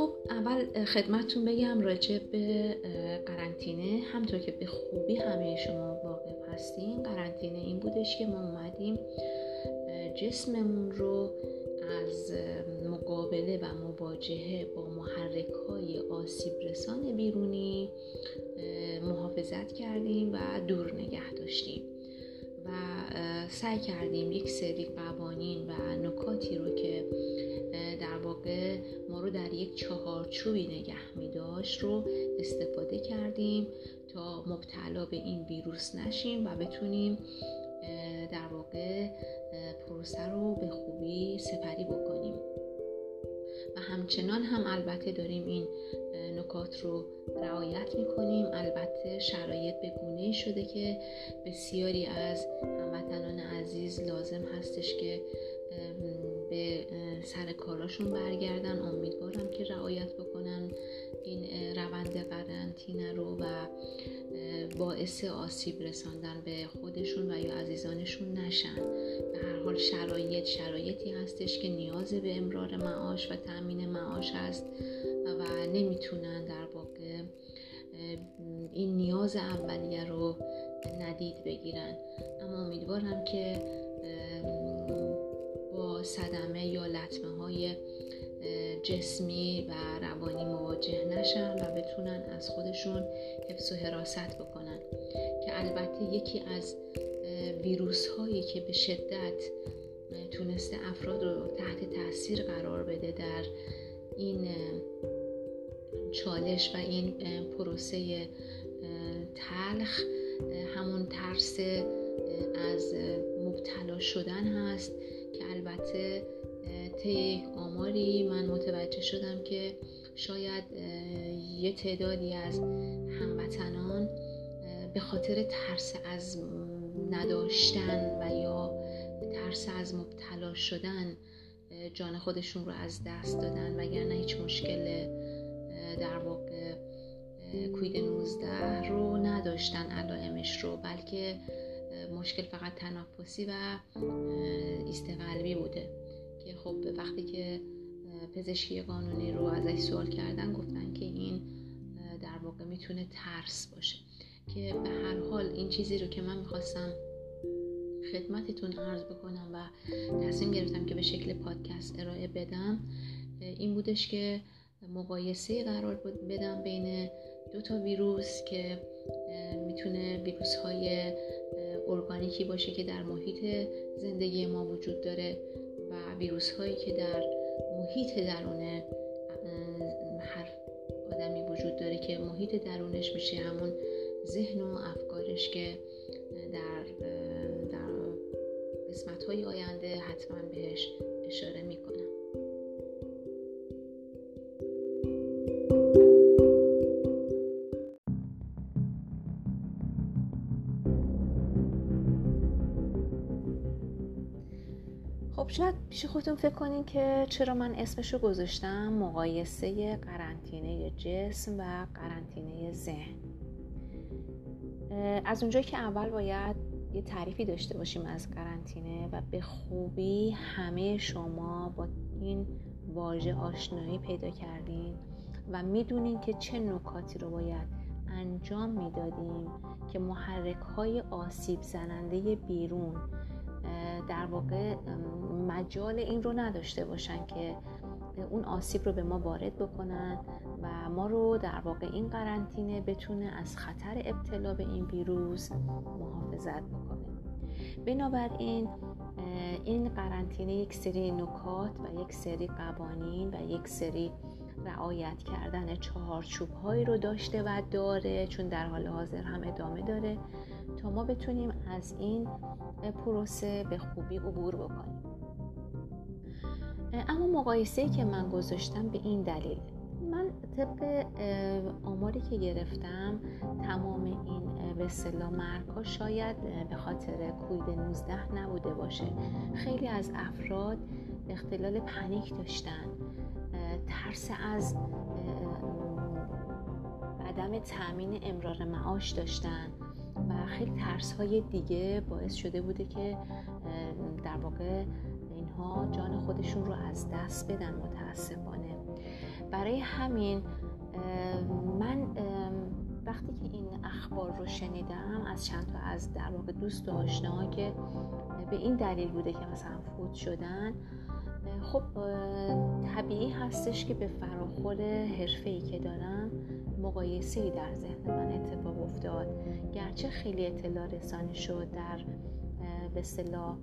خب اول خدمتتون بگم راجع به قرنطینه. همطور که به خوبی همه شما واقف هستین قرنطینه این بودش که ما اومدیم جسممون رو از مقابله و مواجهه با محرک های آسیب رسان بیرونی محافظت کردیم و دور نگه داشتیم. و سعی کردیم یک سری قوانین و نکاتی رو که در واقع در یک چهارچوبی نگه می داشت رو استفاده کردیم تا مبتلا به این ویروس نشیم و بتونیم در واقع پروسه رو به خوبی سپری بکنیم. و همچنان هم البته داریم این نکات رو رعایت می‌کنیم. البته شرایط به گونه شده که بسیاری از هموطنان عزیز لازم هستش که به سر کاراشون برگردن. امیدوارم که رعایت بکنن این روند قرنطینه رو و باعث آسیب رساندن به خودشون و یا عزیزانشون نشن. به هر حال شرایط شرایطی هستش که نیاز به امرار معاش و تأمین معاش هست و نمی‌تونن در واقع این نیاز اولیه رو ندید بگیرن. اما امیدوارم که صدمه یا لطمه های جسمی و روانی مواجه نشن و بتونن از خودشون حفظ و حراست بکنن. که البته یکی از ویروس هایی که به شدت تونسته افراد رو تحت تاثیر قرار بده در این چالش و این پروسه تلخ همون ترس از مبتلا شدن هست. البته طی آماری من متوجه شدم که شاید یه تعدادی از هموطنان به خاطر ترس از نداشتن و یا ترس از مبتلا شدن جان خودشون رو از دست دادن. وگرنه هیچ مشکل در واقع کوید 19 رو نداشتن علائمش رو. بلکه مشکل فقط تنفسی و ایست قلبی بوده. که خب وقتی که پزشکی قانونی رو ازش سوال کردن گفتن که این در واقع می‌تونه ترس باشه. که به هر حال این چیزی رو که من می‌خواستم خدمتتون عرض بکنم و تصمیم گرفتم که به شکل پادکست ارائه بدم این بودش که مقایسه قرار بدم بین دو تا ویروس که می‌تونه ویروس های ارگانیکی باشه که در محیط زندگی ما وجود داره و ویروس هایی که در محیط درون هر آدمی وجود داره که محیط درونش میشه همون ذهن و افکارش که در, در قسمت های آینده حتما بهش اشاره می‌کنم شاید پیش خودتون فکر کنین که چرا من اسمشو گذاشتم مقایسه قرنطینه جسم و قرنطینه ذهن. از اونجایی که اول باید یه تعریفی داشته باشیم از قرنطینه و به خوبی همه شما با این واژه آشنایی پیدا کردین و می‌دونین که چه نکاتی رو باید انجام می‌دادیم که محرک های آسیب زننده بیرون در واقع مجال این رو نداشته باشن که اون آسیب رو به ما وارد بکنن و ما رو در واقع این قرنطینه بتونه از خطر ابتلا به این ویروس محافظت بکنه. بنابراین این قرنطینه یک سری نکات و یک سری قوانین و یک سری رعایت کردن چهارچوب هایی رو داشته و داره چون در حال حاضر هم ادامه داره تا ما بتونیم از این پروسه به خوبی عبور بکنیم. اما مقایسه که من گذاشتم به این دلیل. من طبق آماری که گرفتم تمام این به اصطلاح مرگ شاید به خاطر کوید 19 نبوده باشه. خیلی از افراد اختلال پنیک داشتن. ترس از عدم تامین امرار معاش داشتن و خیلی ترس های دیگه باعث شده بوده که در واقع جان خودشون رو از دست بدن متاسفانه. برای همین من وقتی که این اخبار رو شنیدم از چند تا از در واقع دوست و آشناها که به این دلیل بوده که مثلا فوت شدن خب طبیعی هستش که به فراخور حرفه ای که دارم مقایسه ای در ذهن من اتفاق افتاد. گرچه خیلی اطلاع رسانی شد در به صلاح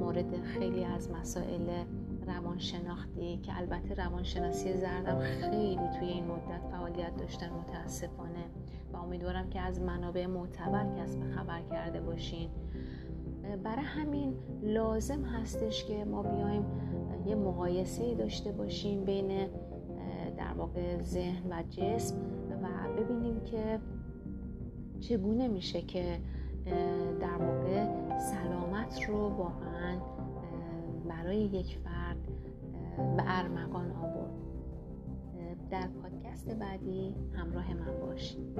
مورد خیلی از مسائل روانشناختی که البته روانشناسی زردم خیلی توی این مدت فعالیت داشتن متاسفانه. و امیدوارم که از منابع معتبر کسب خبر کرده باشین. برای همین لازم هستش که ما بیایم یه مقایسه داشته باشیم بین در واقع ذهن و جسم. و ببینیم که چگونه میشه که در واقع سلامت رو واقعا برای یک فرد به ارمغان آورد. در پادکست بعدی همراه من باشید.